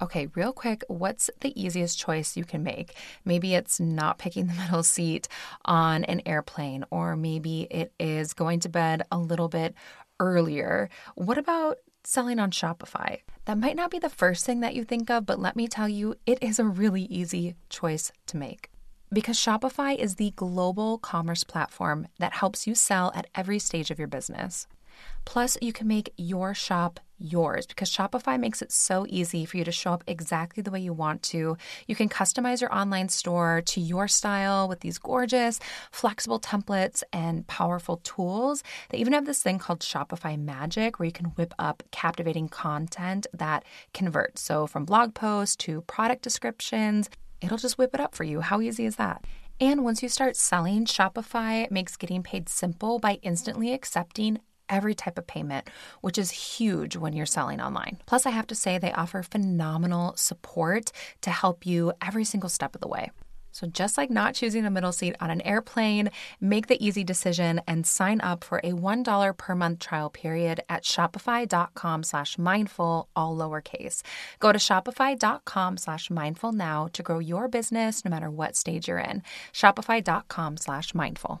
Okay, real quick, what's the easiest choice you can make? Maybe it's not picking the middle seat on an airplane, or maybe it is going to bed a little bit earlier. What about selling on Shopify? That might not be the first thing that you think of, but let me tell you, it is a really easy choice to make. Because Shopify is the global commerce platform that helps you sell at every stage of your business. Plus, you can make your shop yours because Shopify makes it so easy for you to show up exactly the way you want to. You can customize your online store to your style with these gorgeous, flexible templates and powerful tools. They even have this thing called Shopify Magic where you can whip up captivating content that converts. So, from blog posts to product descriptions, it'll just whip it up for you. How easy is that? And once you start selling, Shopify makes getting paid simple by instantly accepting every type of payment, which is huge when you're selling online. Plus, I have to say, they offer phenomenal support to help you every single step of the way. So, just like not choosing a middle seat on an airplane, make the easy decision and sign up for a $1 per month trial period at shopify.com slash mindful, all lowercase. Go to shopify.com slash mindful now to grow your business no matter what stage you're in. Shopify.com slash mindful.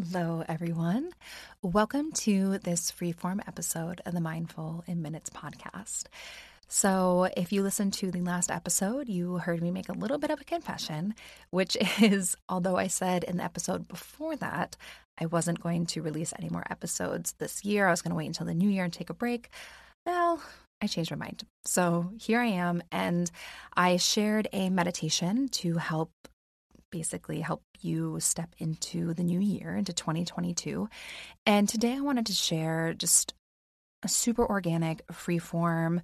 Hello, everyone. Welcome to this freeform episode of the Mindful in Minutes podcast. So, if you listened to the last episode, you heard me make a little bit of a confession, which is although I said in the episode before that I wasn't going to release any more episodes this year, I was going to wait until the new year and take a break. Well, I changed my mind. So here I am, and I shared a meditation to help basically help you step into the new year, into 2022. And today I wanted to share just a super organic, freeform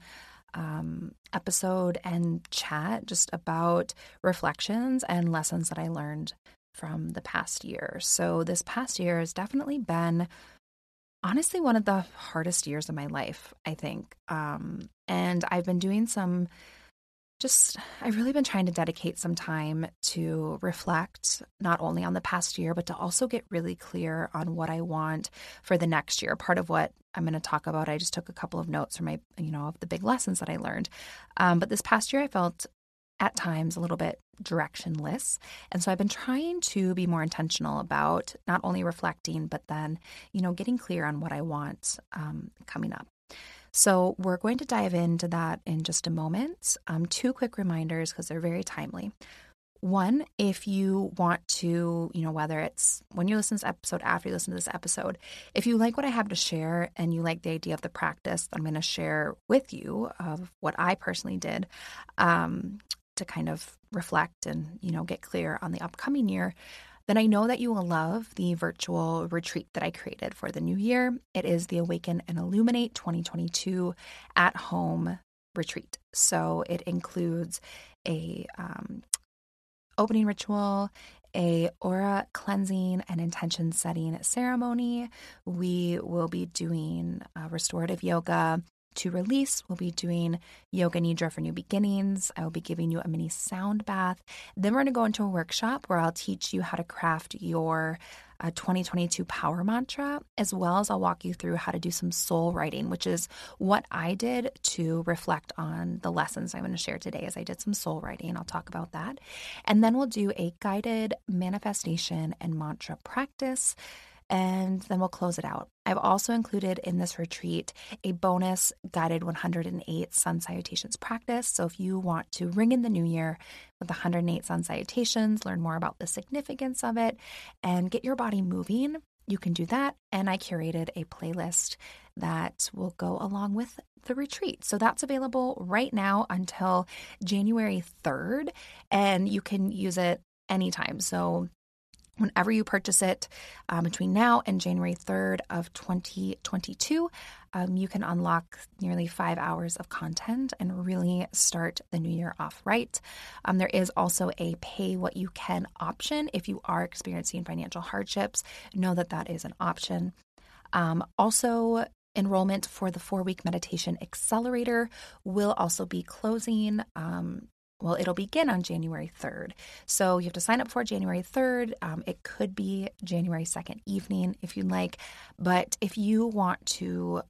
um, episode and chat just about reflections and lessons that I learned from the past year. So, this past year has definitely been honestly one of the hardest years of my life, I think. Um, and I've been doing some just I've really been trying to dedicate some time to reflect not only on the past year, but to also get really clear on what I want for the next year. Part of what I'm going to talk about, I just took a couple of notes from my, you know, of the big lessons that I learned. Um, but this past year, I felt at times a little bit directionless. And so I've been trying to be more intentional about not only reflecting, but then, you know, getting clear on what I want um, coming up. So, we're going to dive into that in just a moment. Um, two quick reminders because they're very timely. One, if you want to, you know, whether it's when you listen to this episode, after you listen to this episode, if you like what I have to share and you like the idea of the practice I'm going to share with you of what I personally did um, to kind of reflect and, you know, get clear on the upcoming year, then I know that you will love the virtual retreat that I created for the new year. It is the Awaken and Illuminate 2022 at home retreat. So it includes a um, opening ritual, a aura cleansing and intention setting ceremony. We will be doing uh, restorative yoga, to release, we'll be doing Yoga Nidra for New Beginnings. I will be giving you a mini sound bath. Then we're going to go into a workshop where I'll teach you how to craft your uh, 2022 power mantra, as well as I'll walk you through how to do some soul writing, which is what I did to reflect on the lessons I'm going to share today. As I did some soul writing, I'll talk about that. And then we'll do a guided manifestation and mantra practice and then we'll close it out. I've also included in this retreat a bonus guided 108 sun salutations practice. So if you want to ring in the new year with 108 sun salutations, learn more about the significance of it, and get your body moving, you can do that. And I curated a playlist that will go along with the retreat. So that's available right now until January 3rd, and you can use it anytime. So Whenever you purchase it um, between now and January 3rd of 2022, um, you can unlock nearly five hours of content and really start the new year off right. Um, there is also a pay what you can option if you are experiencing financial hardships. Know that that is an option. Um, also, enrollment for the four week meditation accelerator will also be closing um, well, it'll begin on January 3rd. So you have to sign up for January 3rd. Um, it could be January 2nd evening if you'd like. But if you want to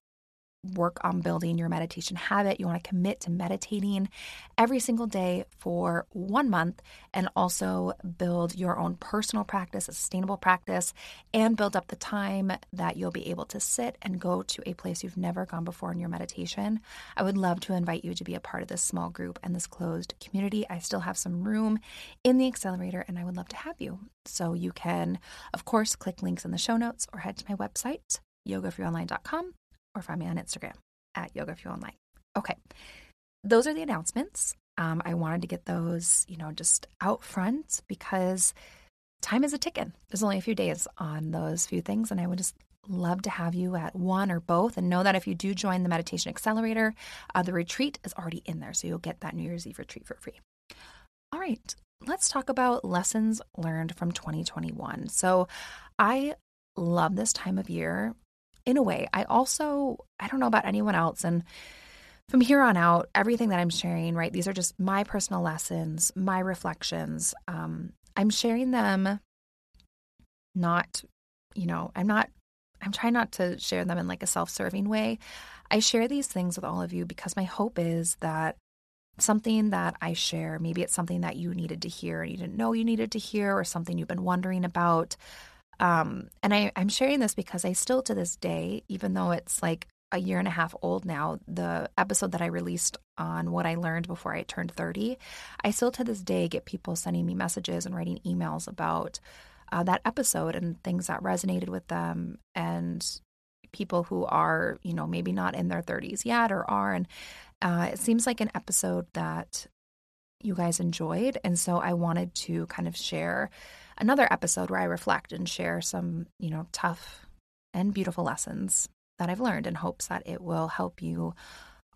work on building your meditation habit. You want to commit to meditating every single day for one month and also build your own personal practice, a sustainable practice, and build up the time that you'll be able to sit and go to a place you've never gone before in your meditation. I would love to invite you to be a part of this small group and this closed community. I still have some room in the accelerator and I would love to have you. So you can, of course, click links in the show notes or head to my website, yogaforyouonline.com or find me on Instagram at Yoga For You Online. Okay, those are the announcements. Um, I wanted to get those, you know, just out front because time is a ticking. There's only a few days on those few things, and I would just love to have you at one or both. And know that if you do join the Meditation Accelerator, uh, the retreat is already in there, so you'll get that New Year's Eve retreat for free. All right, let's talk about lessons learned from 2021. So I love this time of year in a way, I also, I don't know about anyone else. And from here on out, everything that I'm sharing, right, these are just my personal lessons, my reflections. Um, I'm sharing them not, you know, I'm not, I'm trying not to share them in like a self serving way. I share these things with all of you because my hope is that something that I share, maybe it's something that you needed to hear and you didn't know you needed to hear, or something you've been wondering about. Um, and I, I'm sharing this because I still to this day, even though it's like a year and a half old now, the episode that I released on what I learned before I turned 30, I still to this day get people sending me messages and writing emails about uh, that episode and things that resonated with them and people who are, you know, maybe not in their 30s yet or are. And uh, it seems like an episode that you guys enjoyed. And so I wanted to kind of share another episode where I reflect and share some, you know, tough and beautiful lessons that I've learned in hopes that it will help you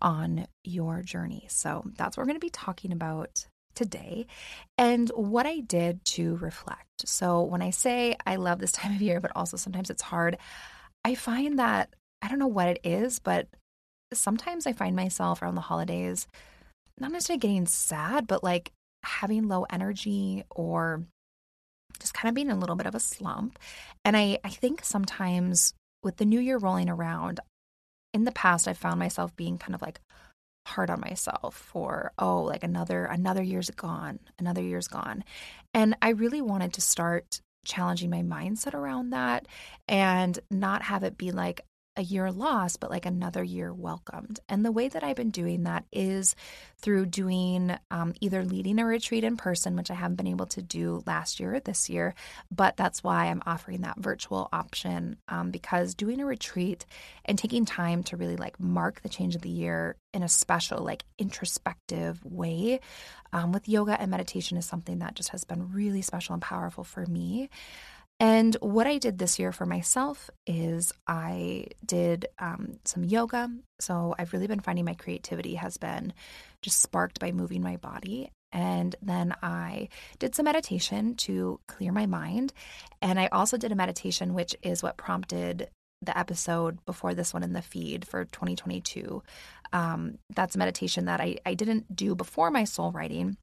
on your journey. So that's what we're going to be talking about today and what I did to reflect. So when I say I love this time of year, but also sometimes it's hard, I find that I don't know what it is, but sometimes I find myself around the holidays not necessarily getting sad, but like having low energy or just kind of being in a little bit of a slump. And I, I think sometimes with the new year rolling around, in the past, I found myself being kind of like hard on myself for, oh, like another another year's gone, another year's gone. And I really wanted to start challenging my mindset around that and not have it be like a year lost, but like another year welcomed. And the way that I've been doing that is through doing um, either leading a retreat in person, which I haven't been able to do last year or this year, but that's why I'm offering that virtual option um, because doing a retreat and taking time to really like mark the change of the year in a special, like introspective way um, with yoga and meditation is something that just has been really special and powerful for me. And what I did this year for myself is I did um, some yoga. So I've really been finding my creativity has been just sparked by moving my body. And then I did some meditation to clear my mind. And I also did a meditation, which is what prompted the episode before this one in the feed for 2022. Um, that's a meditation that I, I didn't do before my soul writing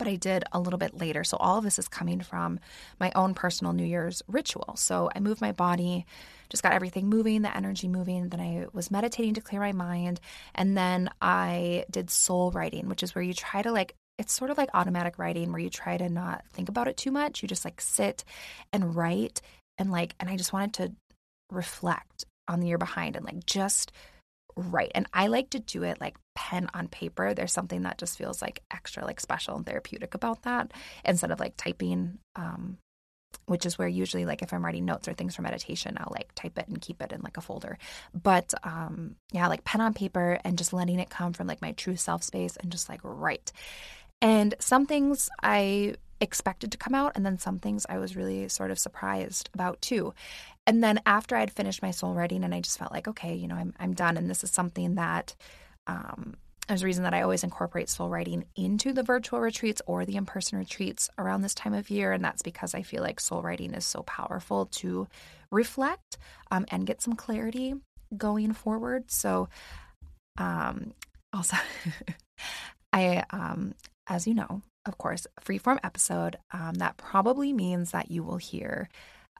but I did a little bit later. So all of this is coming from my own personal New Year's ritual. So I moved my body, just got everything moving, the energy moving. Then I was meditating to clear my mind. And then I did soul writing, which is where you try to like it's sort of like automatic writing where you try to not think about it too much. You just like sit and write and like and I just wanted to reflect on the year behind and like just write. And I like to do it like pen on paper. There's something that just feels like extra like special and therapeutic about that instead of like typing um which is where usually like if I'm writing notes or things for meditation, I'll like type it and keep it in like a folder. But um yeah, like pen on paper and just letting it come from like my true self space and just like write. And some things I expected to come out, and then some things I was really sort of surprised about too. And then after I'd finished my soul writing, and I just felt like, okay, you know, I'm I'm done, and this is something that um, there's a reason that I always incorporate soul writing into the virtual retreats or the in person retreats around this time of year. And that's because I feel like soul writing is so powerful to reflect um, and get some clarity going forward. So, um, also, I, um, as you know, of course, freeform episode, um, that probably means that you will hear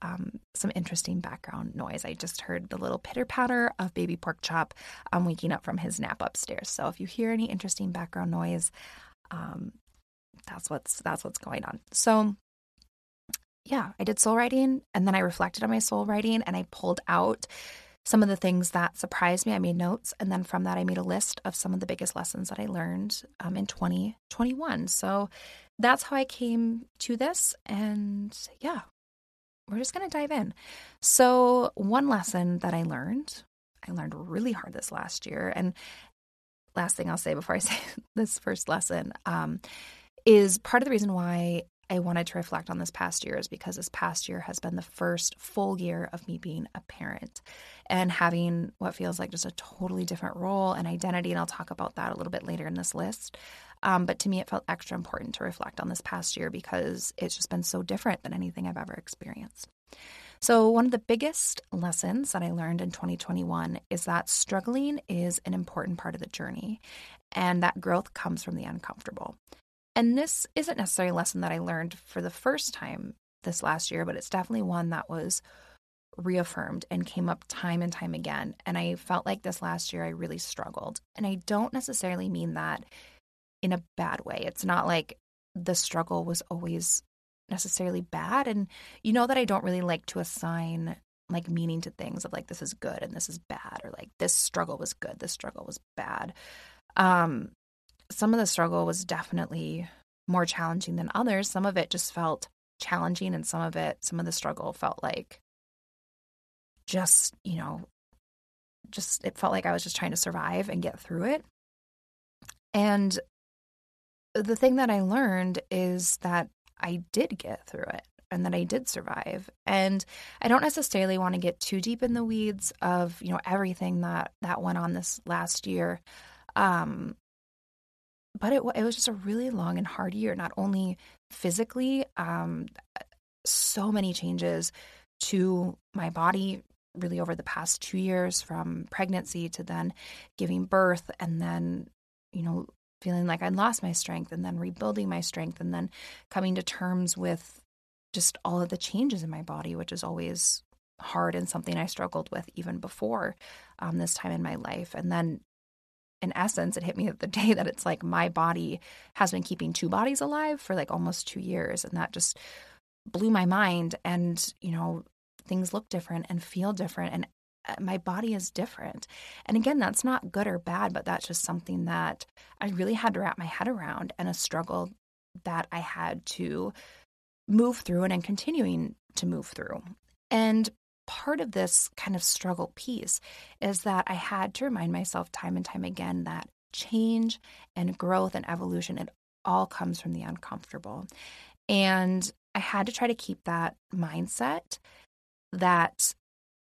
um, some interesting background noise. I just heard the little pitter patter of baby pork chop um, waking up from his nap upstairs. So if you hear any interesting background noise, um, that's what's that's what's going on. So yeah, I did soul writing, and then I reflected on my soul writing, and I pulled out some of the things that surprised me. I made notes, and then from that, I made a list of some of the biggest lessons that I learned um, in 2021. So that's how I came to this. And yeah, we're just going to dive in. So, one lesson that I learned, I learned really hard this last year. And last thing I'll say before I say this first lesson um, is part of the reason why I wanted to reflect on this past year is because this past year has been the first full year of me being a parent and having what feels like just a totally different role and identity. And I'll talk about that a little bit later in this list. Um, but to me, it felt extra important to reflect on this past year because it's just been so different than anything I've ever experienced. So, one of the biggest lessons that I learned in 2021 is that struggling is an important part of the journey and that growth comes from the uncomfortable. And this isn't necessarily a lesson that I learned for the first time this last year, but it's definitely one that was reaffirmed and came up time and time again. And I felt like this last year I really struggled. And I don't necessarily mean that in a bad way. It's not like the struggle was always necessarily bad. And you know that I don't really like to assign like meaning to things of like this is good and this is bad or like this struggle was good, this struggle was bad. Um some of the struggle was definitely more challenging than others. Some of it just felt challenging and some of it some of the struggle felt like just, you know, just it felt like I was just trying to survive and get through it. And the thing that I learned is that I did get through it and that I did survive. And I don't necessarily want to get too deep in the weeds of, you know, everything that that went on this last year. Um but it it was just a really long and hard year, not only physically, um so many changes to my body really over the past 2 years from pregnancy to then giving birth and then you know feeling like I'd lost my strength and then rebuilding my strength and then coming to terms with just all of the changes in my body, which is always hard and something I struggled with even before um, this time in my life. And then in essence, it hit me the day that it's like my body has been keeping two bodies alive for like almost two years. And that just blew my mind. And, you know, things look different and feel different. And uh, my body is different. And again, that's not good or bad, but that's just something that I really had to wrap my head around and a struggle that I had to move through and, and continuing to move through. And part of this kind of struggle piece is that I had to remind myself time and time again that change and growth and evolution, it all comes from the uncomfortable. And I had to try to keep that mindset that,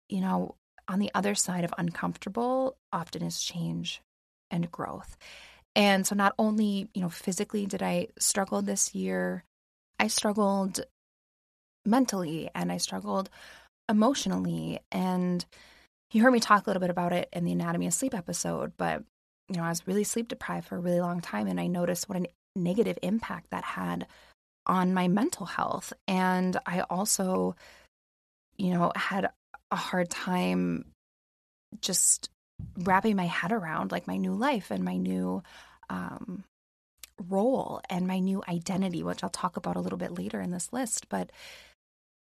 you know, on the other side of uncomfortable often is change and growth. And so not only, you know, physically did I struggle this year, I struggled mentally and I struggled emotionally and you heard me talk a little bit about it in the anatomy of sleep episode, but you know, I was really sleep deprived for a really long time and I noticed what a negative impact that had on my mental health and I also you know, had a hard time just wrapping my head around like my new life and my new um, role and my new identity, which I'll talk about a little bit later in this list. But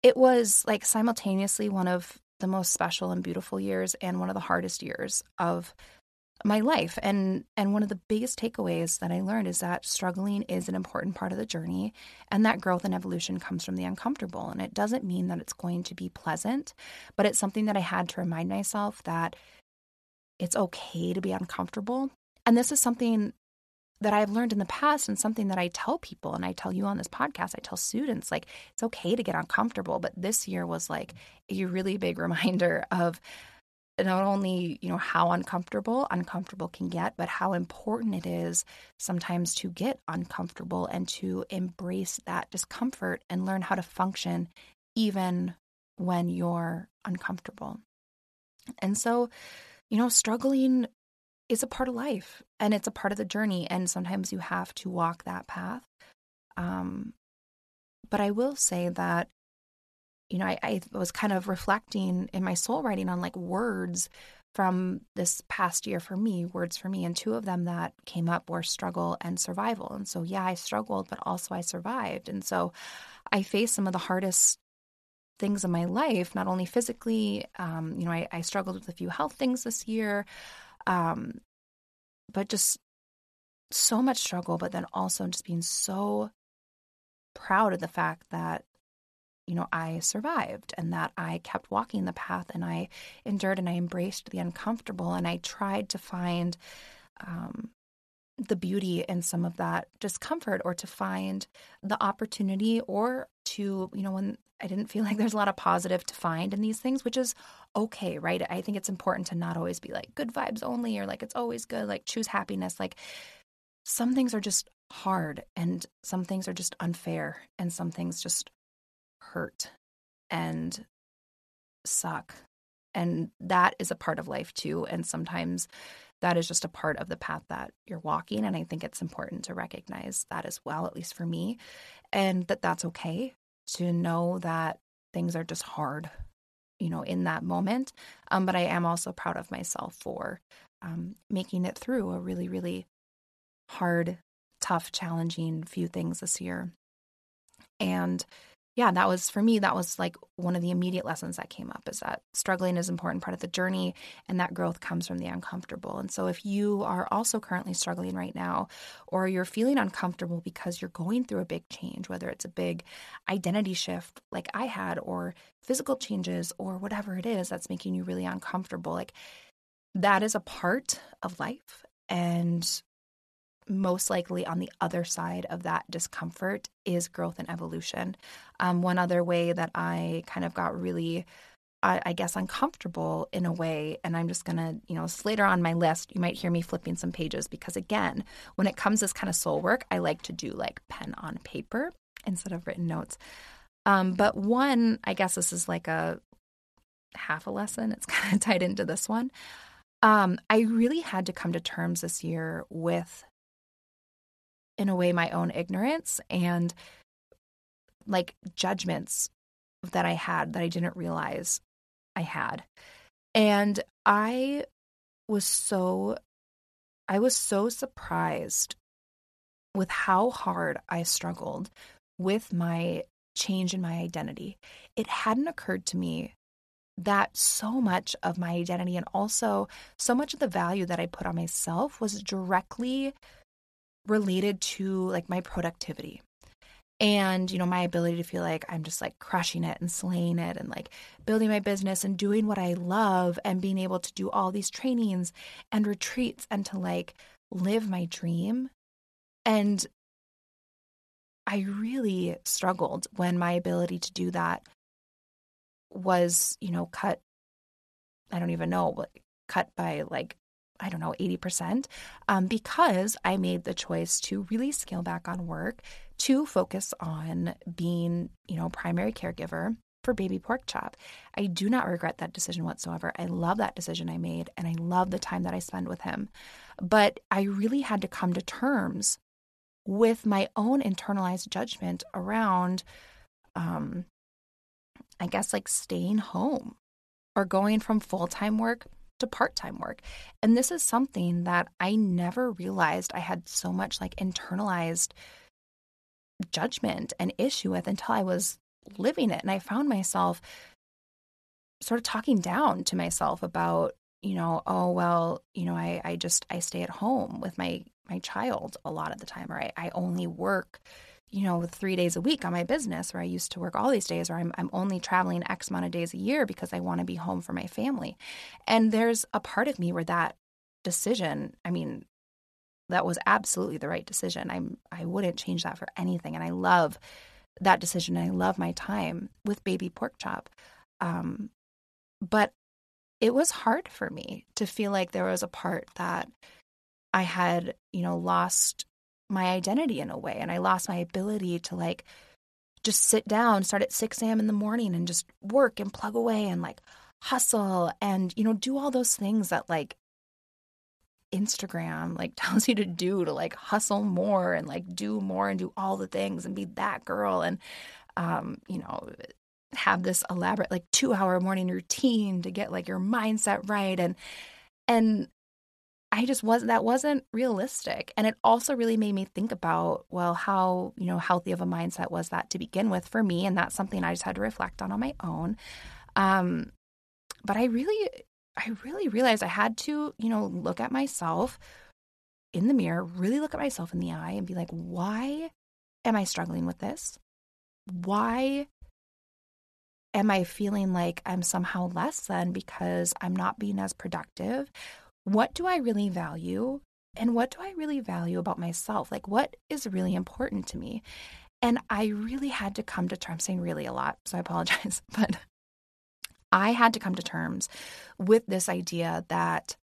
it was like simultaneously one of the most special and beautiful years and one of the hardest years of my life. And and one of the biggest takeaways that i learned is that struggling is an important part of the journey and that growth and evolution comes from the uncomfortable. And it doesn't mean that it's going to be pleasant but it's something that i had to remind myself that it's okay to be uncomfortable. And this is something that I've learned in the past and something that I tell people and I tell you on this podcast, I tell students like it's okay to get uncomfortable, but this year was like a really big reminder of not only, you know, how uncomfortable uncomfortable can get, but how important it is sometimes to get uncomfortable and to embrace that discomfort and learn how to function even when you're uncomfortable. And so, you know, struggling is a part of life and it's a part of the journey. And sometimes you have to walk that path. Um, but I will say that, you know, I, I was kind of reflecting in my soul writing on like words from this past year for me, words for me. And two of them that came up were struggle and survival. And so, yeah, I struggled, but also I survived. And so I faced some of the hardest things in my life, not only physically, um, you know, I, I, struggled with a few health things this year, um, but just so much struggle, but then also just being so proud of the fact that, you know, I survived and that I kept walking the path and I endured and I embraced the uncomfortable and I tried to find um, the beauty in some of that discomfort or to find the opportunity or to, you know, when I didn't feel like there's a lot of positive to find in these things, which is okay, right? I think it's important to not always be like good vibes only or like it's always good, like choose happiness. Like some things are just hard and some things are just unfair and some things just hurt and suck. And that is a part of life too. And sometimes that is just a part of the path that you're walking. And I think it's important to recognize that as well, at least for me, and that that's okay to know that things are just hard, you know, in that moment. Um, but I am also proud of myself for um, making it through a really, really hard, tough, challenging few things this year. And yeah, that was for me, that was like one of the immediate lessons that came up is that struggling is an important part of the journey and that growth comes from the uncomfortable. And so if you are also currently struggling right now or you're feeling uncomfortable because you're going through a big change, whether it's a big identity shift like I had or physical changes or whatever it is that's making you really uncomfortable, like that is a part of life. And most likely on the other side of that discomfort is growth and evolution. Um, one other way that I kind of got really I, I, guess uncomfortable in a way. And I'm just gonna, you know, later on my list, you might hear me flipping some pages because again, when it comes to this kind of soul work, I like to do like pen on paper instead of written notes. Um, but one, I guess this is like a half a lesson. It's kind of tied into this one. Um, I really had to come to terms this year with in a way my own ignorance and like judgments that I had that I didn't realize I had. And I was so I was so surprised with how hard I struggled with my change in my identity. It hadn't occurred to me that so much of my identity and also so much of the value that I put on myself was directly related to like my productivity and you know my ability to feel like i'm just like crushing it and slaying it and like building my business and doing what i love and being able to do all these trainings and retreats and to like live my dream. And i really struggled when my ability to do that was you know cut i don't even know cut by like I don't know, 80%, um, because I made the choice to really scale back on work to focus on being, you know, primary caregiver for baby pork chop. I do not regret that decision whatsoever. I love that decision I made and I love the time that I spend with him. But I really had to come to terms with my own internalized judgment around, um, I guess, like staying home or going from full time work to part time work. And this is something that I never realized I had so much like internalized judgment and issue with until I was living it. And I found myself sort of talking down to myself about, you know, oh, well, you know, I, I just, I stay at home with my, my child a lot of the time, or I, I only work you know, three days a week on my business, where I used to work all these days, or I'm, I'm only traveling X amount of days a year because I want to be home for my family. And there's a part of me where that decision, I mean, that was absolutely the right decision. I'm I wouldn't change that for anything. And I love that decision. And I love my time with baby pork chop. Um, but it was hard for me to feel like there was a part that I had, you know, lost my identity in a way and I lost my ability to like just sit down, start at 6 a.m. in the morning and just work and plug away and like hustle and, you know, do all those things that like Instagram like tells you to do to like hustle more and like do more and do all the things and be that girl and um you know have this elaborate like 2 hour morning routine to get like your mindset right and and I just wasn't that wasn't realistic. And it also really made me think about well how you know healthy of a mindset was that to begin with for me and that's something I just had to reflect on on my own. Um but I really I really realized I had to, you know, look at myself in the mirror, really look at myself in the eye and be like, why am I struggling with this? Why am I feeling like I'm somehow less than because I'm not being as productive? What do I really value? And what do I really value about myself? Like, what is really important to me? And I really had to come to terms, saying really a lot, so I apologize, but I had to come to terms with this idea that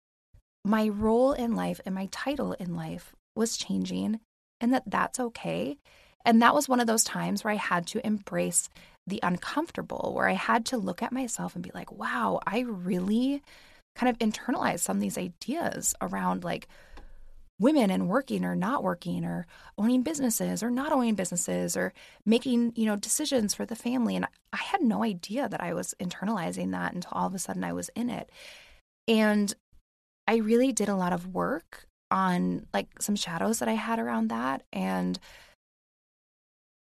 my role in life and my title in life was changing and that that's okay. And that was one of those times where I had to embrace the uncomfortable, where I had to look at myself and be like, wow, I really kind of internalized some of these ideas around like women and working or not working or owning businesses or not owning businesses or making you know decisions for the family. And i had no idea that i was internalizing that until all of a sudden i was in it. And i really did a lot of work on like some shadows that i had around that. And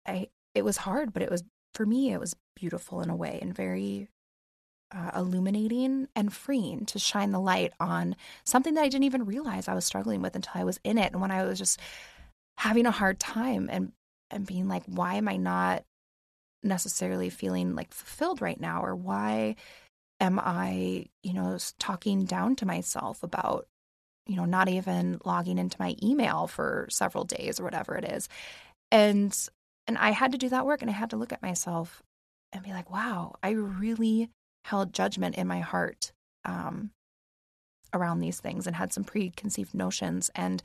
i it was hard but it was for me it was beautiful in a way and very uh, illuminating and freeing to shine the light on something that I didn't even realize I was struggling with until I was in it. And when I was just having a hard time and and being like, why am I not necessarily feeling like fulfilled right now? Or why am I, you know, talking down to myself about, you know, not even logging into my email for several days or whatever it is. And and I had to do that work and I had to look at myself and be like, wow, I really held judgment in my heart um, around these things and had some preconceived notions. And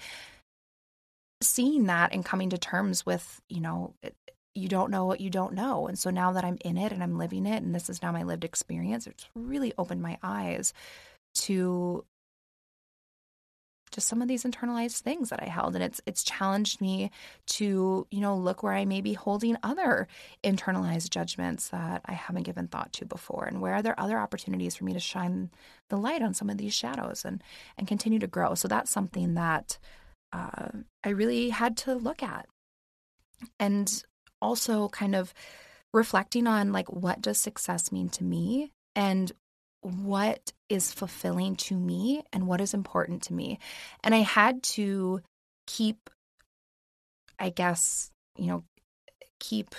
seeing that and coming to terms with, you know, it, you don't know what you don't know. And so now that I'm in it and I'm living it, and this is now my lived experience, it's really opened my eyes to just some of these internalized things that I held and it's it's challenged me to you know look where I may be holding other internalized judgments that I haven't given thought to before and where are there other opportunities for me to shine the light on some of these shadows and and continue to grow? So that's something that uh, I really had to look at. And also kind of reflecting on like what does success mean to me? And what is fulfilling to me and what is important to me. And I had to keep, I guess, you know, keep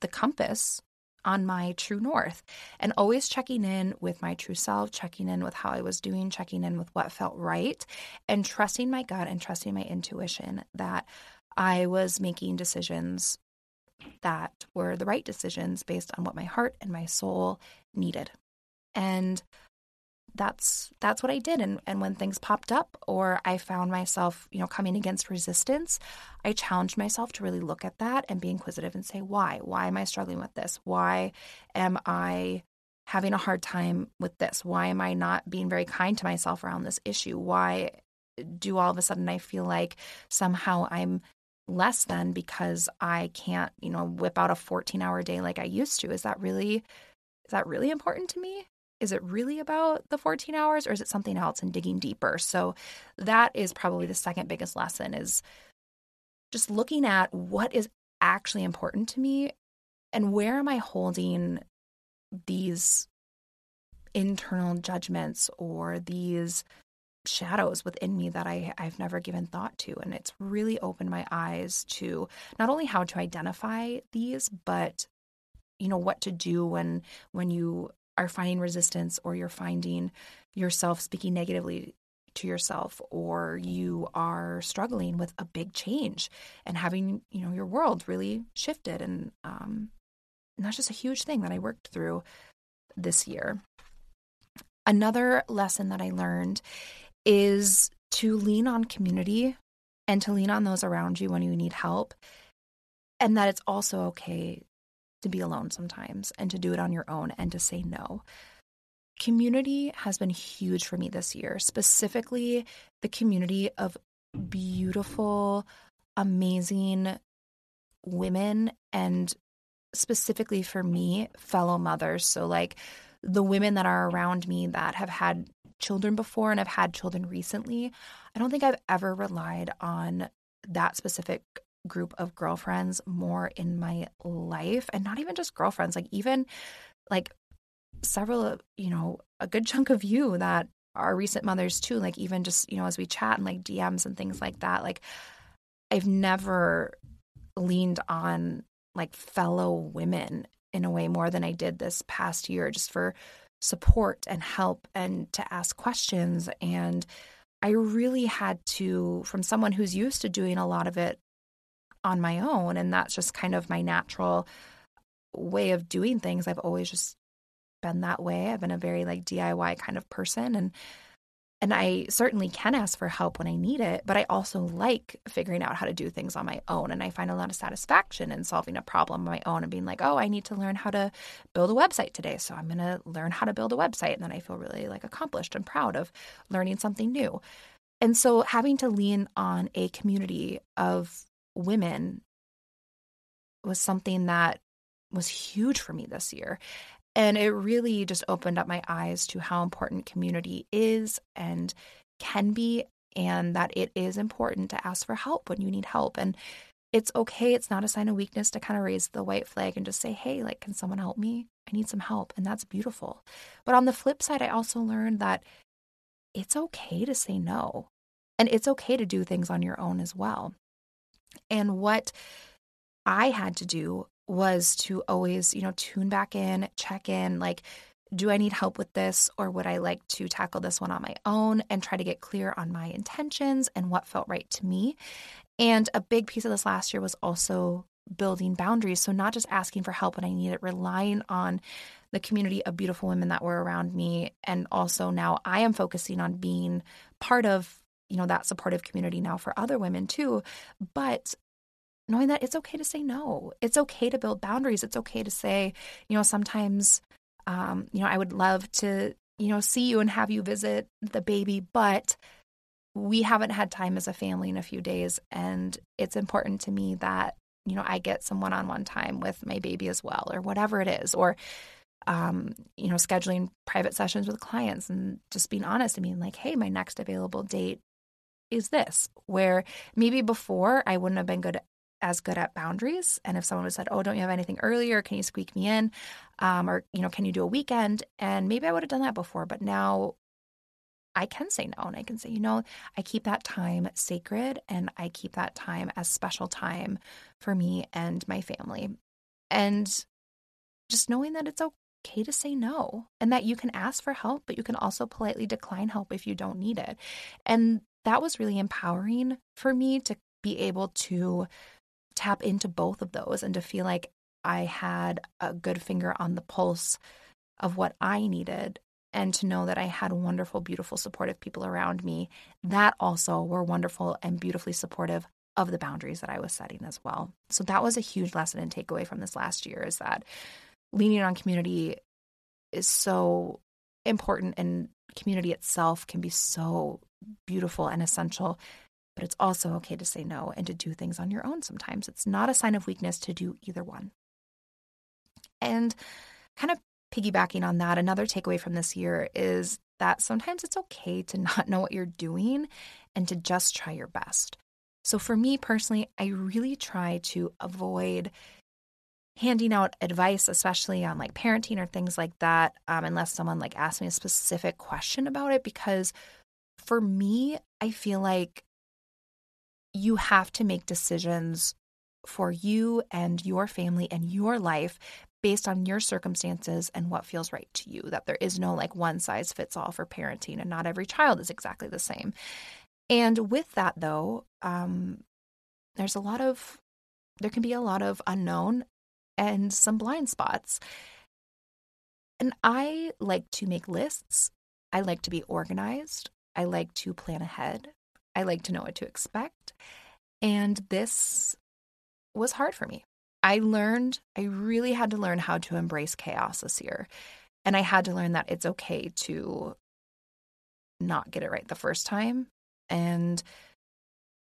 the compass on my true north and always checking in with my true self, checking in with how I was doing, checking in with what felt right, and trusting my gut and trusting my intuition that I was making decisions that were the right decisions based on what my heart and my soul needed and that's that's what I did and and when things popped up or I found myself, you know, coming against resistance, I challenged myself to really look at that and be inquisitive and say why? Why am I struggling with this? Why am I having a hard time with this? Why am I not being very kind to myself around this issue? Why do all of a sudden I feel like somehow I'm less than because I can't, you know, whip out a 14-hour day like I used to? Is that really is that really important to me? Is it really about the 14 hours or is it something else and digging deeper so that is probably the second biggest lesson is just looking at what is actually important to me and where am i holding these internal judgments or these shadows within me that I, I've never given thought to. And it's really opened my eyes to not only how to identify these, but you know what to do when when you are finding resistance or you're finding yourself speaking negatively to yourself or you are struggling with a big change and having you know your world really shifted and um and that's just a huge thing that I worked through this year. Another lesson that I learned is to lean on community and to lean on those around you when you need help and that it's also okay to be alone sometimes and to do it on your own and to say no. Community has been huge for me this year, specifically the community of beautiful, amazing women and specifically for me, fellow mothers. So, like the women that are around me that have had children before and have had children recently, I don't think I've ever relied on that specific group of girlfriends more in my life and not even just girlfriends like even like several you know a good chunk of you that are recent mothers too like even just you know as we chat and like DMs and things like that like I've never leaned on like fellow women in a way more than I did this past year just for support and help and to ask questions and I really had to from someone who's used to doing a lot of it on my own and that's just kind of my natural way of doing things. I've always just been that way. I've been a very like diy kind of person and and i certainly can ask for help when i need it but i also like figuring out how to do things on my own and i find a lot of satisfaction in solving a problem on my own and being like oh i need to learn how to build a website today so i'm going to learn how to build a website and then i feel really like accomplished and proud of learning something new. And so having to lean on a community of women was something that was huge for me this year. And it really just opened up my eyes to how important community is and can be, and that it is important to ask for help when you need help. And it's okay. It's not a sign of weakness to kind of raise the white flag and just say, hey, like, can someone help me? I need some help. And that's beautiful. But on the flip side, I also learned that it's okay to say no. And it's okay to do things on your own as well. And what I had to do was to always, you know, tune back in, check in, like, do I need help with this or would I like to tackle this one on my own and try to get clear on my intentions and what felt right to me? And a big piece of this last year was also building boundaries. So, not just asking for help when I need it, relying on the community of beautiful women that were around me. And also now I am focusing on being part of you know that supportive community now for other women too. But knowing that it's okay to say no. It's okay to build boundaries. It's okay to say you know sometimes um, you know i would love to you know see you and have you visit the baby but we haven't had time as a family in a few days. And it's important to me that you know i get some one-on-one time with my baby as well or whatever it is. Or um, you know scheduling private sessions with clients and just being honest and being like hey my next available date is this where maybe before I wouldn't have been good as good at boundaries and if someone would said oh don't you have anything earlier? Can you squeak me in? Um, or you know can you do a weekend? And maybe i would have done that before but now i can say no and i can say you know i keep that time sacred and i keep that time as special time for me and my family. And just knowing that it's okay to say no and that you can ask for help but you can also politely decline help if you don't need it. And that was really empowering for me to be able to tap into both of those and to feel like I had a good finger on the pulse of what I needed and to know that I had wonderful, beautiful, supportive people around me that also were wonderful and beautifully supportive of the boundaries that I was setting as well. So that was a huge lesson and takeaway from this last year is that leaning on community is so important and community itself can be so beautiful and essential, but it's also okay to say no and to do things on your own sometimes. It's not a sign of weakness to do either one. And kind of piggybacking on that, another takeaway from this year is that sometimes it's okay to not know what you're doing and to just try your best. So for me personally, I really try to avoid handing out advice, especially on like parenting or things like that, um, unless someone like asks me a specific question about it, because for me, I feel like you have to make decisions for you and your family and your life based on your circumstances and what feels right to you, that there is no like one size fits all for parenting and not every child is exactly the same. And with that, though, um, there's a lot of, there can be a lot of unknown and some blind spots. And I like to make lists. I like to be organized. I like to plan ahead. I like to know what to expect. And this was hard for me. I learned, I really had to learn how to embrace chaos this year. And I had to learn that it's okay to not get it right the first time. And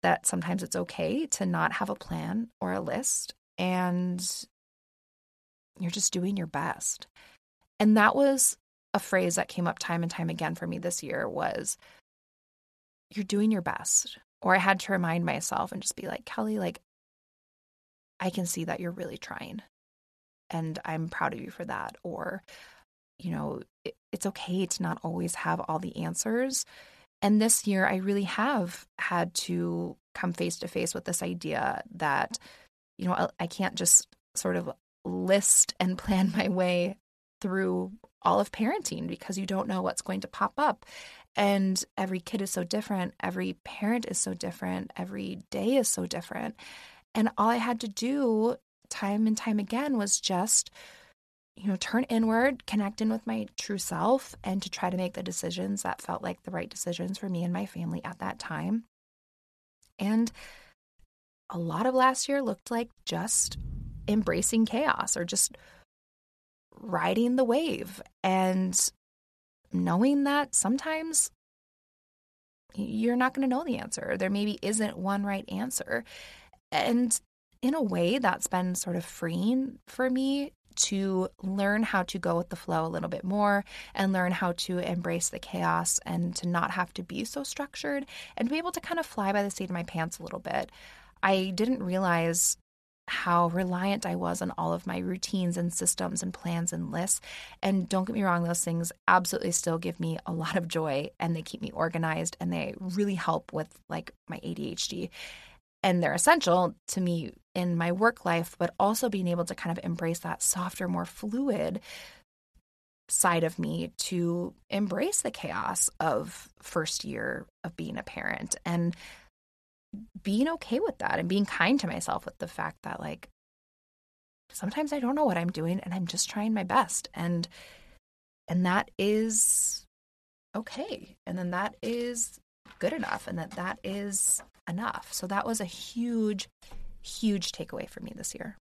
that sometimes it's okay to not have a plan or a list. And you're just doing your best. And that was a phrase that came up time and time again for me this year was you're doing your best. Or I had to remind myself and just be like, Kelly, like, I can see that you're really trying. And I'm proud of you for that. Or, you know, it, it's okay to not always have all the answers. And this year, I really have had to come face to face with this idea that, you know, I can't just sort of list and plan my way through all of parenting because you don't know what's going to pop up. And every kid is so different. Every parent is so different. Every day is so different. And all I had to do time and time again was just, you know, turn inward, connect in with my true self, and to try to make the decisions that felt like the right decisions for me and my family at that time. And a lot of last year looked like just embracing chaos or just riding the wave and knowing that sometimes you're not going to know the answer. There maybe isn't one right answer. And in a way, that's been sort of freeing for me to learn how to go with the flow a little bit more and learn how to embrace the chaos and to not have to be so structured and be able to kind of fly by the seat of my pants a little bit. I didn't realize how reliant I was on all of my routines and systems and plans and lists. And don't get me wrong, those things absolutely still give me a lot of joy and they keep me organized and they really help with like my ADHD. And they're essential to me in my work life, but also being able to kind of embrace that softer, more fluid side of me to embrace the chaos of first year of being a parent and being okay with that and being kind to myself with the fact that like sometimes I don't know what I'm doing and I'm just trying my best and and that is okay and then that is good enough and that that is enough. So that was a huge huge takeaway for me this year.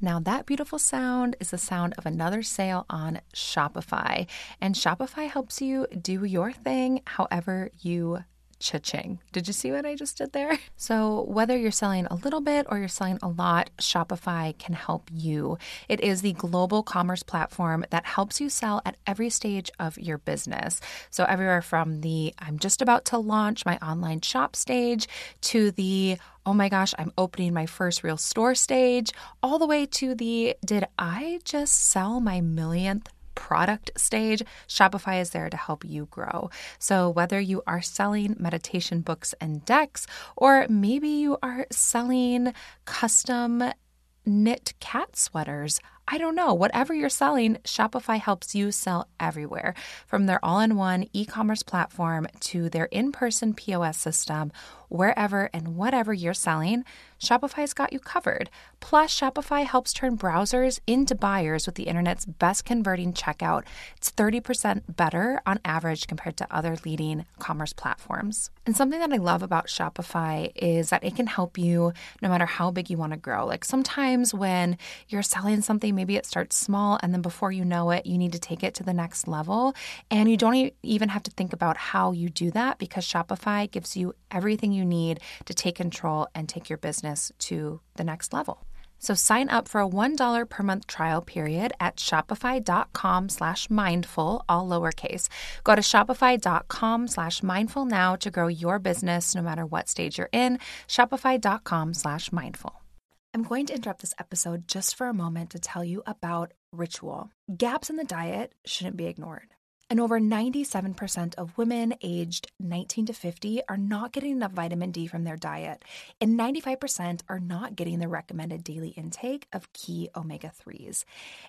Now, that beautiful sound is the sound of another sale on Shopify. And Shopify helps you do your thing however you cha-ching. Did you see what I just did there? So, whether you're selling a little bit or you're selling a lot, Shopify can help you. It is the global commerce platform that helps you sell at every stage of your business. So, everywhere from the I'm just about to launch my online shop stage to the oh my gosh, I'm opening my first real store stage, all the way to the did I just sell my millionth product stage, Shopify is there to help you grow. So, whether you are selling meditation books and decks, or maybe you are selling custom knit cat sweaters, I don't know. Whatever you're selling, Shopify helps you sell everywhere. From their all in one e commerce platform to their in person POS system, wherever and whatever you're selling, Shopify's got you covered. Plus, Shopify helps turn browsers into buyers with the internet's best converting checkout. It's 30% better on average compared to other leading commerce platforms. And something that I love about Shopify is that it can help you no matter how big you want to grow. Like sometimes when you're selling something, maybe it starts small and then before you know it, you need to take it to the next level. And you don't even have to think about how you do that because Shopify gives you everything you need to take control and take your business to the next level. So sign up for a $1 per month trial period at shopify.com slash mindful, all lowercase. Go to shopify.com slash mindful now to grow your business no matter what stage you're in. Shopify.com slash mindful. I'm going to interrupt this episode just for a moment to tell you about Ritual. Gaps in the diet shouldn't be ignored. And over 97% of women aged 19 to 50 are not getting enough vitamin D from their diet, and 95% are not getting the recommended daily intake of key omega 3s.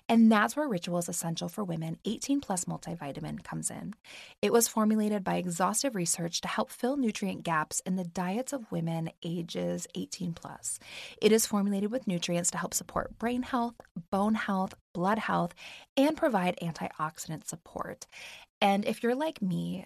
And that's where Ritual's Essential for Women 18 Plus multivitamin comes in. It was formulated by exhaustive research to help fill nutrient gaps in the diets of women ages 18 plus. It is formulated with nutrients to help support brain health, bone health, blood health, and provide antioxidant support. And if you're like me,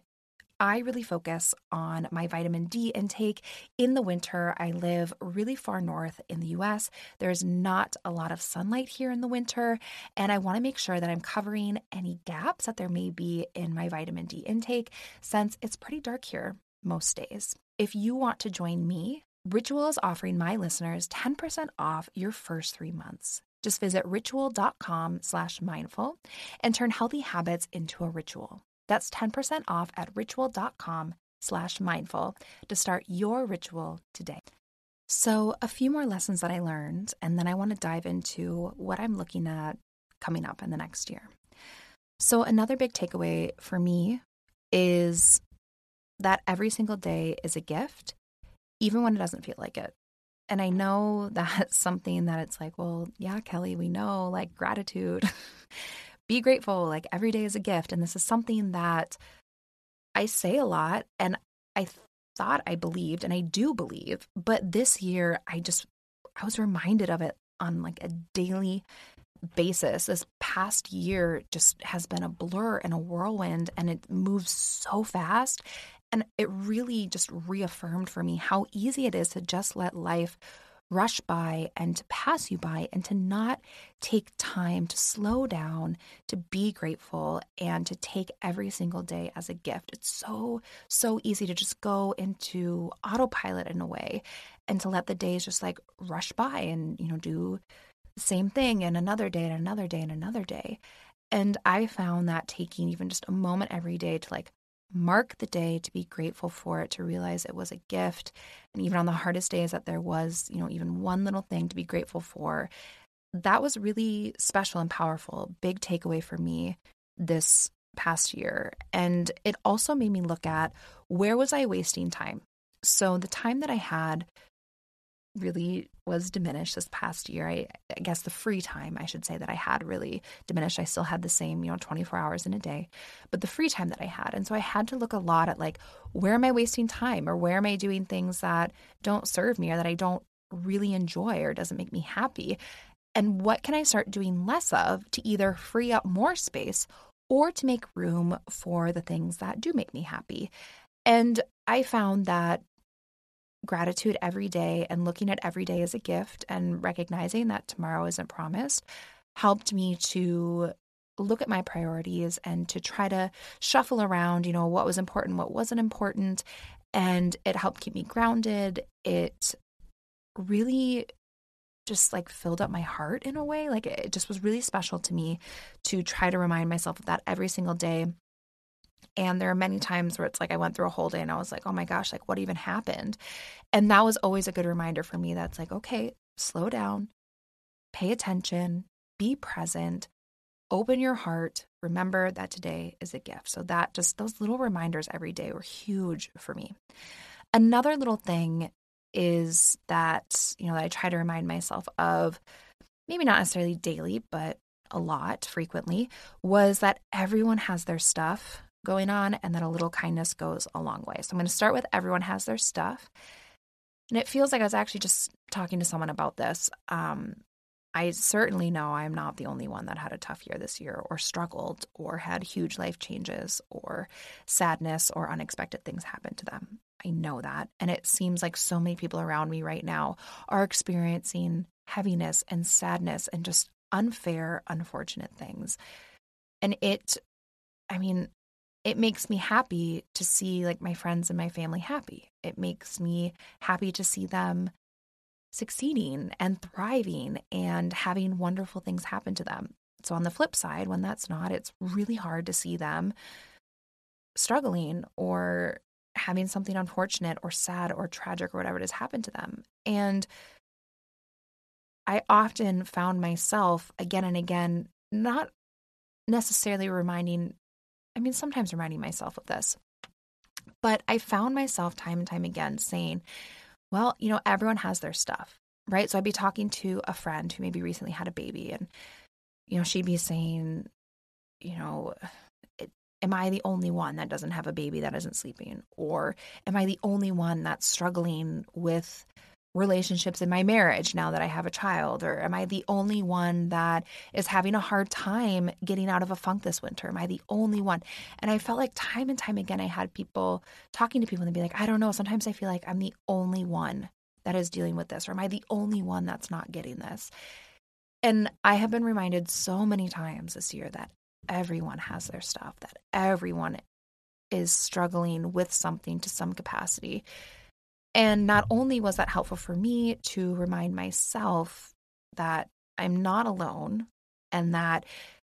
I really focus on my vitamin D intake in the winter. I live really far north in the US. There's not a lot of sunlight here in the winter, and I want to make sure that I'm covering any gaps that there may be in my vitamin D intake since it's pretty dark here most days. If you want to join me, Ritual is offering my listeners 10% off your first three months. Just visit ritual.com slash mindful and turn healthy habits into a ritual. That's 10% off at ritual.com slash mindful to start your ritual today. So, a few more lessons that I learned, and then I want to dive into what I'm looking at coming up in the next year. So, another big takeaway for me is that every single day is a gift, even when it doesn't feel like it. And I know that's something that it's like, well, yeah, Kelly, we know like gratitude. be grateful. Like every day is a gift. And this is something that I say a lot and I thought I believed and I do believe. But this year, I just, I was reminded of it on like a daily basis. This past year just has been a blur and a whirlwind and it moves so fast. And it really just reaffirmed for me how easy it is to just let life rush by and to pass you by and to not take time to slow down, to be grateful, and to take every single day as a gift. It's so, so easy to just go into autopilot in a way and to let the days just like rush by and, you know, do the same thing and another day and another day and another day. And I found that taking even just a moment every day to like mark the day to be grateful for it to realize it was a gift. And even on the hardest days that there was you know even one little thing to be grateful for. That was really special and powerful big takeaway for me this past year. And it also made me look at where was i wasting time? So the time that i had really was diminished this past year. I, I, guess the free time, I should say, that I had really diminished. I still had the same, you know, 24 hours in a day, but the free time that I had. And so I had to look a lot at like, where am I wasting time or where am I doing things that don't serve me or that I don't really enjoy or doesn't make me happy? And what can I start doing less of to either free up more space or to make room for the things that do make me happy? And I found that gratitude every day and looking at every day as a gift and recognizing that tomorrow isn't promised helped me to look at my priorities and to try to shuffle around, you know, what was important, what wasn't important. And it helped keep me grounded. It really just like filled up my heart in a way. Like it just was really special to me to try to remind myself of that every single day and there are many times where it's like I went through a whole day and I was like, oh my gosh, like what even happened? And that was always a good reminder for me that's like, okay, slow down, pay attention, be present, open your heart. Remember that today is a gift. So that just those little reminders every day were huge for me. Another little thing is that, you know, that I try to remind myself of, maybe not necessarily daily, but a lot frequently, was that everyone has their stuff going on, and then a little kindness goes a long way. So I'm going to start with everyone has their stuff. And it feels like I was actually just talking to someone about this. Um, I certainly know I'm not the only one that had a tough year this year, or struggled, or had huge life changes, or sadness, or unexpected things happen to them. I know that. And it seems like so many people around me right now are experiencing heaviness and sadness and just unfair, unfortunate things. And it, I mean, it makes me happy to see like my friends and my family happy. It makes me happy to see them succeeding and thriving and having wonderful things happen to them. So on the flip side, when that's not, it's really hard to see them struggling or having something unfortunate or sad or tragic or whatever it has happened to them. And I often found myself again and again not necessarily reminding I mean, sometimes reminding myself of this. But I found myself time and time again saying, well, you know, everyone has their stuff, right? So I'd be talking to a friend who maybe recently had a baby and, you know, she'd be saying, you know, am I the only one that doesn't have a baby that isn't sleeping? Or am I the only one that's struggling with relationships in my marriage now that I have a child? Or am I the only one that is having a hard time getting out of a funk this winter? Am I the only one? And I felt like time and time again, I had people talking to people and be like, I don't know. Sometimes I feel like I'm the only one that is dealing with this, or am I the only one that's not getting this? And I have been reminded so many times this year that everyone has their stuff, that everyone is struggling with something to some capacity. And not mm-hmm. only was that helpful for me to remind myself that I'm not alone and that,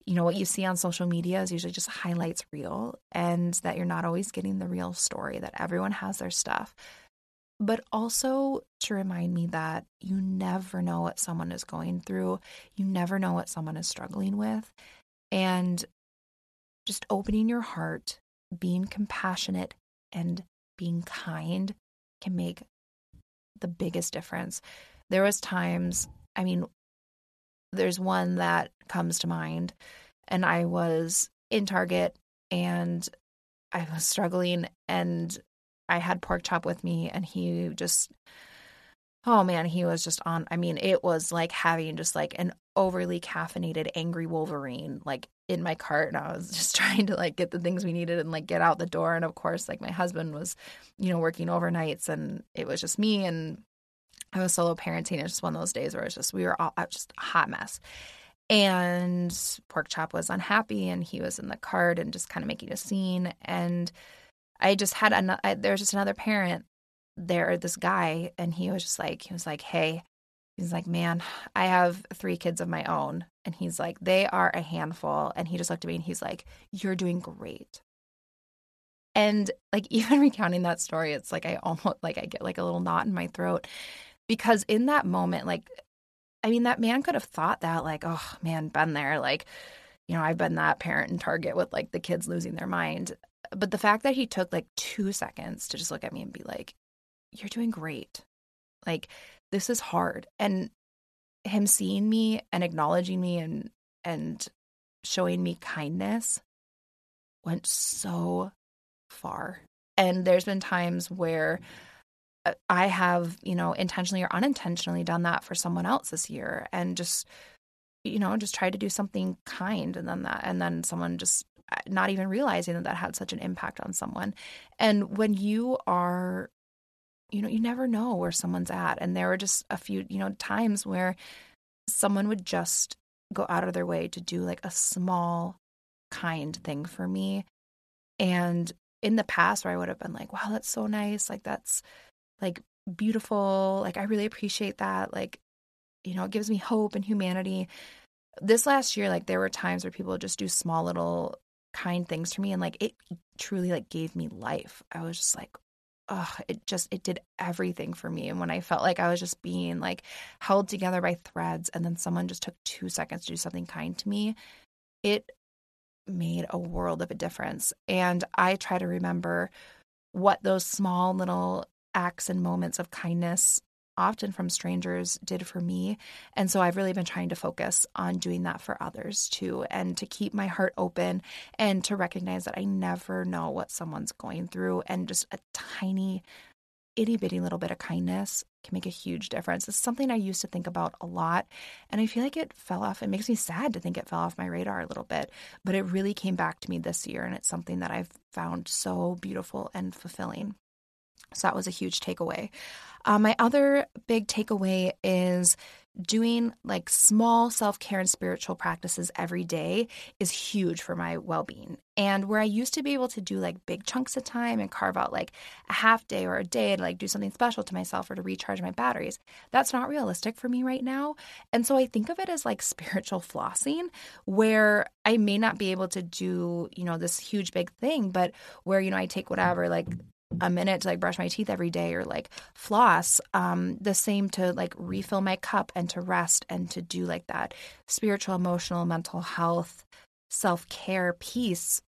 you know, what you see on social media is usually just highlights reel and that you're not always getting the real story, that everyone has their stuff. But also to remind me that you never know what someone is going through, you never know what someone is struggling with. And just opening your heart, being compassionate, and being kind can make the biggest difference. There was times, I mean, there's one that comes to mind, and I was in Target and I was struggling and I had pork chop with me and he just oh man, he was just on I mean, it was like having just like an overly caffeinated angry Wolverine like in my cart and I was just trying to like get the things we needed and like get out the door and of course like my husband was you know working overnights and it was just me and I was solo parenting it's just one of those days where it's just we were all uh, just a hot mess. And pork chop was unhappy and he was in the cart and just kind of making a scene and I just had another there was just another parent there this guy and he was just like he was like hey He's like, man, I have three kids of my own. And he's like, they are a handful. And he just looked at me and he's like, you're doing great. And like, even recounting that story, it's like I almost like I get like a little knot in my throat because in that moment, like, I mean, that man could have thought that, like, oh man, been there. Like, you know, I've been that parent in Target with like the kids losing their mind. But the fact that he took like two seconds to just look at me and be like, you're doing great. Like, this is hard. And him seeing me and acknowledging me and and showing me kindness went so far. And there's been times where uh, I have, you know, intentionally or unintentionally done that for someone else this year and just you know, just tried to do something kind and then that and then someone just uh, not even realizing that that had such an impact on someone. And when you are you know, you never know where someone's at. And there were just a few, you know, times where someone would just go out of their way to do like a small, kind thing for me. And in the past, where I would have been like, wow, that's so nice. Like, that's like beautiful. Like, I really appreciate that. Like, you know, it gives me hope and humanity. This last year, like, there were times where people just do small little kind things for me and like it truly like gave me life. I was just like, oh, it just it did everything for me. And when I felt like I was just being like held together by threads, and then someone just took two seconds to do something kind to me, it made a world of a difference. And I try to remember what those small little acts and moments of kindness often from strangers did for me. And so I've really been trying to focus on doing that for others too, and to keep my heart open and to recognize that I never know what someone's going through. And just a tiny, itty bitty little bit of kindness can make a huge difference. It's something I used to think about a lot. And I feel like it fell off. It makes me sad to think it fell off my radar a little bit, but it really came back to me this year. And it's something that I've found so beautiful and fulfilling. So that was a huge takeaway. Uh, my other big takeaway is doing like small self care and spiritual practices every day is huge for my well being. And where I used to be able to do like big chunks of time and carve out like a half day or a day to like do something special to myself or to recharge my batteries, that's not realistic for me right now. And so I think of it as like spiritual flossing, where I may not be able to do, you know, this huge big thing, but where, you know, I take whatever like a minute to like brush my teeth every day or like floss um the same to like refill my cup and to rest and to do like that spiritual emotional mental health self-care piece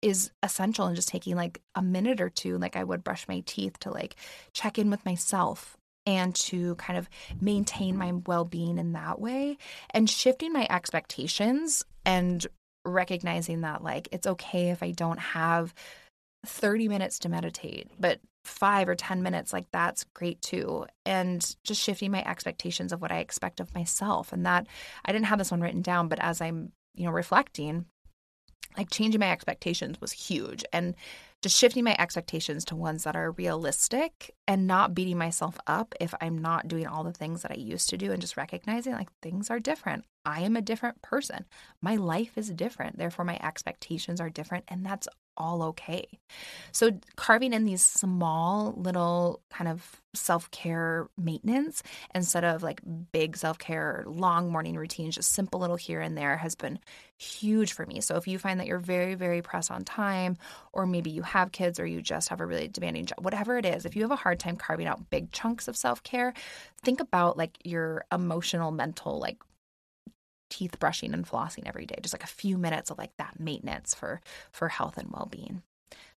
is essential and just taking like a minute or two like I would brush my teeth to like check in with myself and to kind of maintain my well-being in that way. And shifting my expectations and recognizing that like it's okay if I don't have 30 minutes to meditate, but five or 10 minutes, like that's great too. And just shifting my expectations of what I expect of myself. And that I didn't have this one written down, but as I'm, you know, reflecting, like changing my expectations was huge. And just shifting my expectations to ones that are realistic and not beating myself up if I'm not doing all the things that I used to do and just recognizing like things are different. I am a different person. My life is different. Therefore, my expectations are different. And that's all okay. So, carving in these small little kind of self care maintenance instead of like big self care, long morning routines, just simple little here and there has been huge for me. So, if you find that you're very, very pressed on time, or maybe you have kids or you just have a really demanding job, whatever it is, if you have a hard time carving out big chunks of self care, think about like your emotional, mental, like teeth brushing and flossing every day just like a few minutes of like that maintenance for for health and well-being.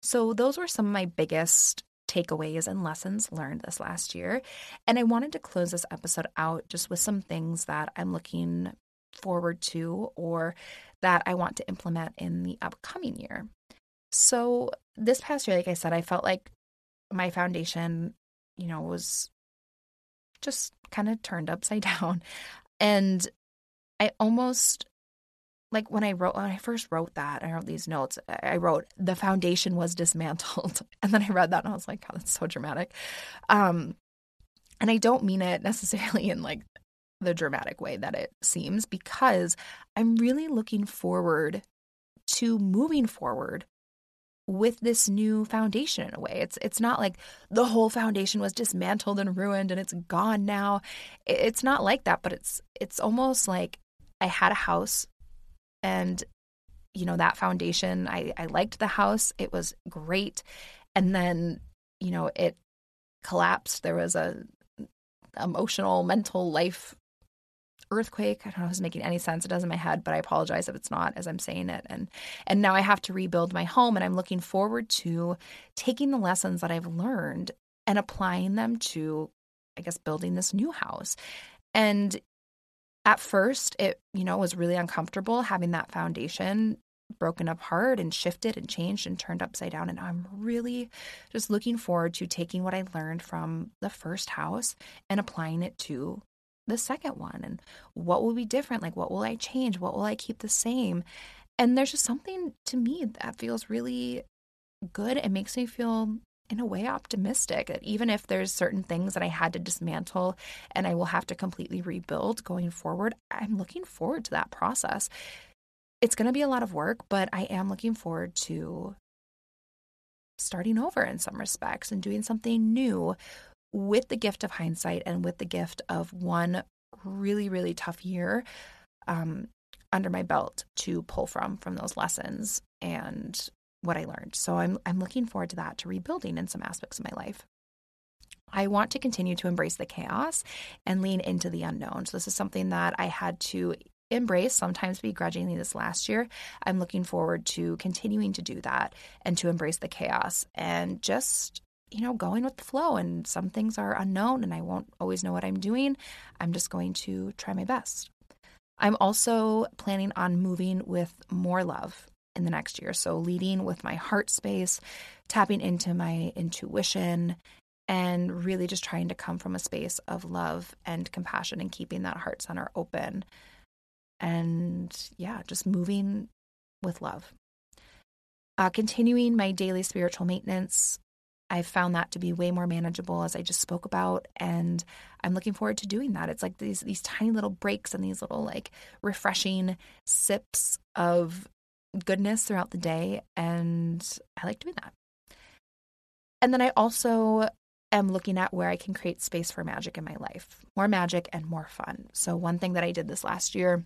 So those were some of my biggest takeaways and lessons learned this last year and i wanted to close this episode out just with some things that i'm looking forward to or that i want to implement in the upcoming year. So this past year like i said i felt like my foundation you know was just kind of turned upside down and I almost like when I wrote when I first wrote that, I wrote these notes. I wrote the foundation was dismantled, and then I read that and I was like, "God, that's so dramatic." Um, and I don't mean it necessarily in like the dramatic way that it seems, because I'm really looking forward to moving forward with this new foundation in a way. It's it's not like the whole foundation was dismantled and ruined and it's gone now. It's not like that, but it's it's almost like I had a house and you know that foundation I I liked the house. It was great. And then, you know, it collapsed. There was a emotional, mental life earthquake. I don't know if it's making any sense. It does in my head, but I apologize if it's not as I'm saying it. And and now I have to rebuild my home and I'm looking forward to taking the lessons that I've learned and applying them to I guess building this new house. And at first it you know was really uncomfortable having that foundation broken apart and shifted and changed and turned upside down. And i'm really just looking forward to taking what i learned from the first house and applying it to the second one. And what will be different? Like what will i change? What will i keep the same? And there's just something to me that feels really good. It makes me feel in a way optimistic that even if there's certain things that I had to dismantle and I will have to completely rebuild going forward, I'm looking forward to that process. It's going to be a lot of work, but I am looking forward to starting over in some respects and doing something new with the gift of hindsight and with the gift of one really, really tough year um, under my belt to pull from from those lessons and what I learned. So I'm I'm looking forward to that, to rebuilding in some aspects of my life. I want to continue to embrace the chaos and lean into the unknown. So this is something that I had to embrace, sometimes begrudgingly this last year. I'm looking forward to continuing to do that and to embrace the chaos and just you know, going with the flow. And some things are unknown and I won't always know what I'm doing. I'm just going to try my best. I'm also planning on moving with more love in the next year. So, leading with my heart space, tapping into my intuition, and really just trying to come from a space of love and compassion and keeping that heart center open. And yeah, just moving with love. Uh, continuing my daily spiritual maintenance, I've found that to be way more manageable as I just spoke about and I'm looking forward to doing that. It's like these these tiny little breaks and these little like refreshing sips of goodness throughout the day. And I like doing that. And then I also am looking at where I can create space for magic in my life more magic and more fun. So, one thing that I did this last year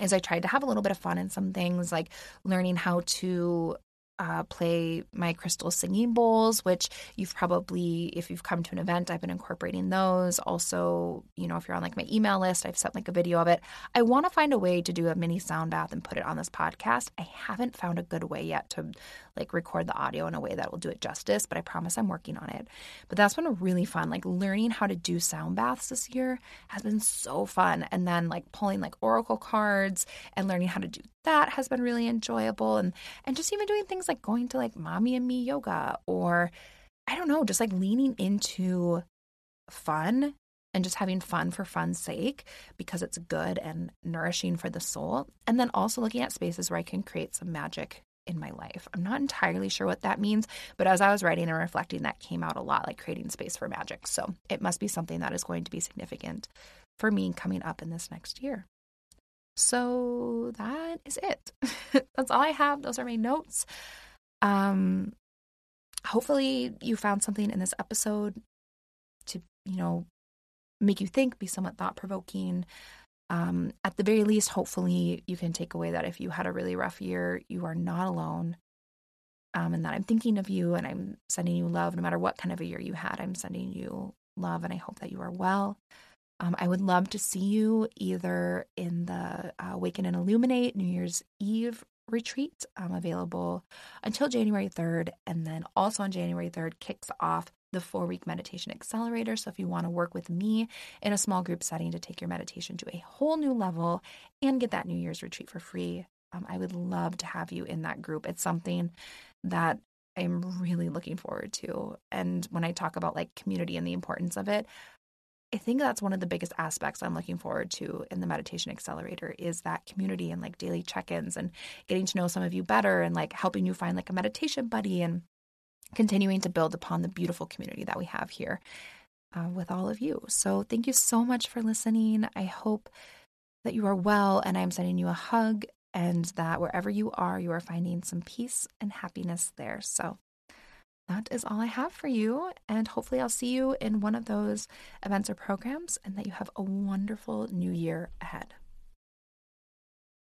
is I tried to have a little bit of fun in some things, like learning how to uh, play my crystal singing bowls, which you've probably, if you've come to an event, I've been incorporating those. Also, you know, if you're on like my email list, I've sent like a video of it. I want to find a way to do a mini sound bath and put it on this podcast. I haven't found a good way yet to like record the audio in a way that will do it justice, but I promise I'm working on it. But that's been really fun. Like learning how to do sound baths this year has been so fun. And then like pulling like oracle cards and learning how to do that has been really enjoyable. And and just even doing things like going to like mommy and me yoga or I don't know, just like leaning into fun and just having fun for fun's sake because it's good and nourishing for the soul. And then also looking at spaces where I can create some magic in my life. I'm not entirely sure what that means, but as I was writing and reflecting, that came out a lot like creating space for magic. So it must be something that is going to be significant for me coming up in this next year. So that is it. That's all I have. Those are my notes. Um hopefully you found something in this episode to, you know, make you think, be somewhat thought provoking. Um, at the very least, hopefully, you can take away that if you had a really rough year, you are not alone. Um, and that I'm thinking of you and I'm sending you love no matter what kind of a year you had. I'm sending you love and I hope that you are well. Um, I would love to see you either in the uh, Awaken and Illuminate New Year's Eve retreat, um, available until January 3rd. And then also on January 3rd, kicks off the four week meditation accelerator. So, if you want to work with me in a small group setting to take your meditation to a whole new level and get that New Year's retreat for free, um, I would love to have you in that group. It's something that I'm really looking forward to. And when I talk about like community and the importance of it, I think that's one of the biggest aspects I'm looking forward to in the meditation accelerator is that community and like daily check-ins and getting to know some of you better and like helping you find like a meditation buddy and continuing to build upon the beautiful community that we have here uh, with all of you. So thank you so much for listening. I hope that you are well and I'm sending you a hug and that wherever you are, you are finding some peace and happiness there. So that is all I have for you. And hopefully, I'll see you in one of those events or programs and that you have a wonderful new year ahead.